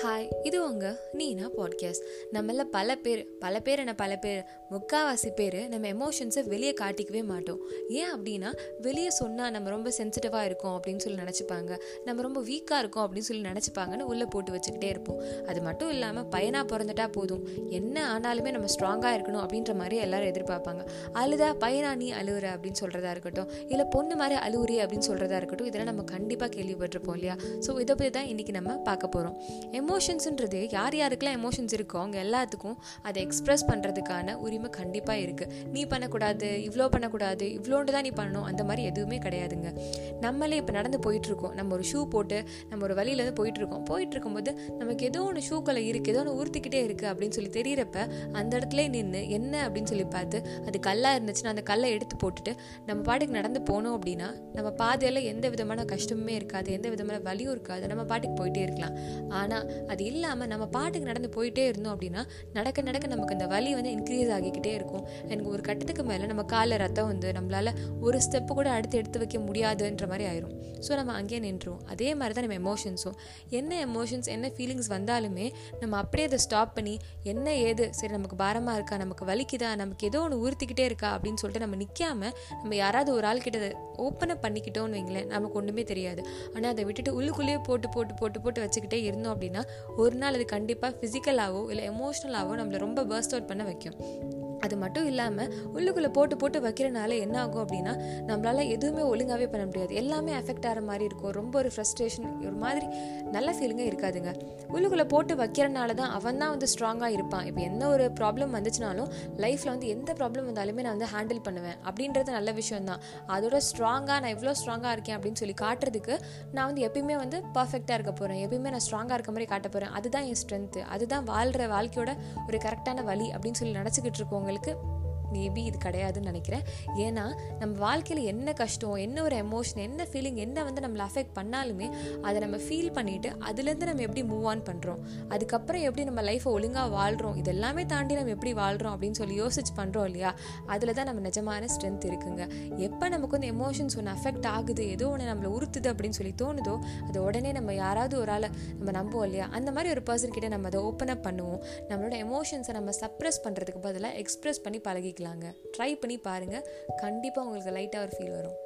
Hi இது உங்க நீனா podcast நம்மள பல பேர் பல பேர் என்ன பல பேர் முக்காவாசி பேர் நம்ம எமோஷன்ஸை வெளியே காட்டிக்கவே மாட்டோம். ஏன் அப்படின்னா வெளியே சொன்னால் நம்ம ரொம்ப சென்சிட்டிவாக இருக்கோம் அப்படின்னு சொல்லி நினச்சிப்பாங்க. நம்ம ரொம்ப வீக்காக இருக்கோம் அப்படின்னு சொல்லி நினச்சிப்பாங்கன்னு உள்ளே போட்டு வச்சுக்கிட்டே இருப்போம். அது மட்டும் இல்லாமல் பையனாக பிறந்துட்டா போதும். என்ன ஆனாலுமே நம்ம ஸ்ட்ராங்காக இருக்கணும் அப்படின்ற மாதிரி எல்லாரும் எதிர்பார்ப்பாங்க. அழுதா பையனா நீ அழுவுற அப்படின்னு சொல்கிறதா இருக்கட்டும். இல்லை பொண்ணு மாதிரி அழுவுறி அப்படின்னு சொல்கிறதா இருக்கட்டும். இதெல்லாம் நம்ம கண்டிப்பாக கேள்விப்பட்டிருப்போம் இல்லையா? ஸோ இதை பற்றி தான் இன்றைக்கி நம்ம பார்க்க போகிறோம் எமோஷன்ஸுன்றது யார் யாருக்கெல்லாம் எமோஷன்ஸ் இருக்கோ அவங்க எல்லாத்துக்கும் அதை எக்ஸ்ப்ரெஸ் பண்ணுறதுக்கான உரிமை கண்டிப்பாக இருக்குது நீ பண்ணக்கூடாது இவ்வளோ பண்ணக்கூடாது இவ்வளோண்டு தான் நீ பண்ணணும் அந்த மாதிரி எதுவுமே கிடையாதுங்க. நம்மளே இப்போ நடந்து போயிட்டுருக்கோம். நம்ம ஒரு ஷூ போட்டு நம்ம ஒரு வழியிலேருந்து போயிட்டுருக்கோம். போயிட்டு இருக்கும்போது நமக்கு ஏதோ ஒன்று ஷூக்களை இருக்குது ஏதோ ஒன்று ஊர்த்திக்கிட்டே இருக்குது அப்படின்னு சொல்லி தெரியிறப்ப அந்த இடத்துல நின்று என்ன அப்படின்னு சொல்லி பார்த்து அது கல்லாக இருந்துச்சுன்னா அந்த கல்லை எடுத்து போட்டுட்டு நம்ம பாட்டுக்கு நடந்து போனோம் அப்படின்னா நம்ம பாதையில் எந்த விதமான கஷ்டமுமே இருக்காது எந்த விதமான வலியும் இருக்காது. நம்ம பாட்டுக்கு போயிட்டே இருக்கலாம். ஆனால் அது இல்லாமல் நம்ம பாட்டுக்கு நடந்து போயிட்டே இருந்தோம் அப்படின்னா நடக்க நடக்க நமக்கு அந்த வலி வந்து இன்க்ரீஸ் ஆகிக்கிட்டே இருக்கும். எனக்கு ஒரு கட்டத்துக்கு மேலே நம்ம காலில் ரத்தம் வந்து நம்மளால் ஒரு ஸ்டெப்பு கூட அடுத்து எடுத்து வைக்க முடியாதுன்ற மாதிரி ஆயிரும். ஸோ நம்ம அங்கேயே நின்றுவோம் அதே மாதிரி தான் நம்ம எமோஷன்ஸும் என்ன எமோஷன்ஸ் என்ன ஃபீலிங்ஸ் வந்தாலுமே நம்ம அப்படியே அதை ஸ்டாப் பண்ணி என்ன ஏது சரி நமக்கு பாரமாக இருக்கா நமக்கு வலிக்குதா நமக்கு ஏதோ ஒன்று உறுத்திக்கிட்டே இருக்கா அப்படின்னு சொல்லிட்டு நம்ம நிற்காம நம்ம யாராவது ஒரு ஆள் கிட்ட ஓப்பனை பண்ணிக்கிட்டோம்னு வைங்களேன் நமக்கு ஒன்றுமே தெரியாது. ஆனால் அதை விட்டுட்டு உள்ளுக்குள்ளேயே போட்டு போட்டு போட்டு போட்டு வச்சுக்கிட்டே இருந்தோம் அப்படின்னா ஒரு நாள் அது கண்டிப்பாக ஃபிசிக்கலாகவோ இல்லை எமோஷ்னலாகவோ நம்மளை ரொம்ப பர்ஸ்ட் அவுட் பண்ண வைக்கும். அது மட்டும் இல்லாமல் உள்ளுக்குள்ளே போட்டு போட்டு வைக்கிறனால என்ன ஆகும் அப்படின்னா நம்மளால் எதுவுமே ஒழுங்காகவே பண்ண முடியாது. எல்லாமே அஃபெக்ட் ஆகிற மாதிரி இருக்கும். ரொம்ப ஒரு ஃப்ரஸ்ட்ரேஷன் ஒரு மாதிரி நல்ல ஃபீலிங்கே இருக்காதுங்க. உள்ளுக்குள்ளே போட்டு வைக்கிறனால தான் அவன் தான் வந்து ஸ்ட்ராங்காக இருப்பான். இப்போ என்ன ஒரு ப்ராப்ளம் வந்துச்சுனாலும் லைஃப்பில் வந்து எந்த ப்ராப்ளம் வந்தாலுமே நான் வந்து ஹேண்டில் பண்ணுவேன். அப்படின்றது நல்ல விஷயம் தான். அதோட ஸ்ட்ராங்காக நான் எவ்வளோ ஸ்ட்ராங்காக இருக்கேன் அப்படின்னு சொல்லி காட்டுறதுக்கு நான் வந்து எப்பயுமே வந்து பர்ஃபெக்டாக இருக்க போகிறேன் எப்பயுமே நான் ஸ்ட்ராங்காக இருக்க மாதிரி காட்ட போகிறேன் அதுதான் என் ஸ்ட்ரென்த்து அதுதான் வாழ்கிற வாழ்க்கையோட ஒரு கரெக்டான வழி அப்படின்னு சொல்லி நினச்சிக்கிட்டு இருக்கோங்க உங்களுக்கு மேபி இது கிடையாதுன்னு நினைக்கிறேன். ஏன்னா நம்ம வாழ்க்கையில் என்ன கஷ்டம் என்ன ஒரு எமோஷன் என்ன ஃபீலிங் என்ன வந்து நம்மளை அஃபெக்ட் பண்ணாலுமே அதை நம்ம ஃபீல் பண்ணிவிட்டு அதுலேருந்து நம்ம எப்படி மூவ் ஆன் பண்ணுறோம் அதுக்கப்புறம் எப்படி நம்ம லைஃப்பை ஒழுங்காக வாழ்கிறோம் இதெல்லாமே தாண்டி நம்ம எப்படி வாழ்கிறோம் அப்படின்னு சொல்லி யோசிச்சு பண்ணுறோம் இல்லையா? அதில் தான் நம்ம நிஜமான ஸ்ட்ரென்த் இருக்குங்க. எப்போ நமக்கு வந்து எமோஷன்ஸ் ஒன்று அஃபெக்ட் ஆகுது ஏதோ ஒன்று நம்மளை உறுத்துது அப்படின்னு சொல்லி தோணுதோ அது உடனே நம்ம யாராவது ஒரு ஆளை நம்ம நம்புவோம் இல்லையா? அந்த மாதிரி ஒரு பர்சன் கிட்டே நம்ம அதை ஓப்பன் அப் பண்ணுவோம். நம்மளோட எமோஷன்ஸை நம்ம சப்ரெஸ் பண்ணுறதுக்கு பதிலாக எக்ஸ்ப்ரெஸ் பண்ணி பழகிக்கலாங்க ட்ரை பண்ணி பாருங்கள் கண்டிப்பாக உங்களுக்கு லைட்டாக ஒரு ஃபீல் வரும்.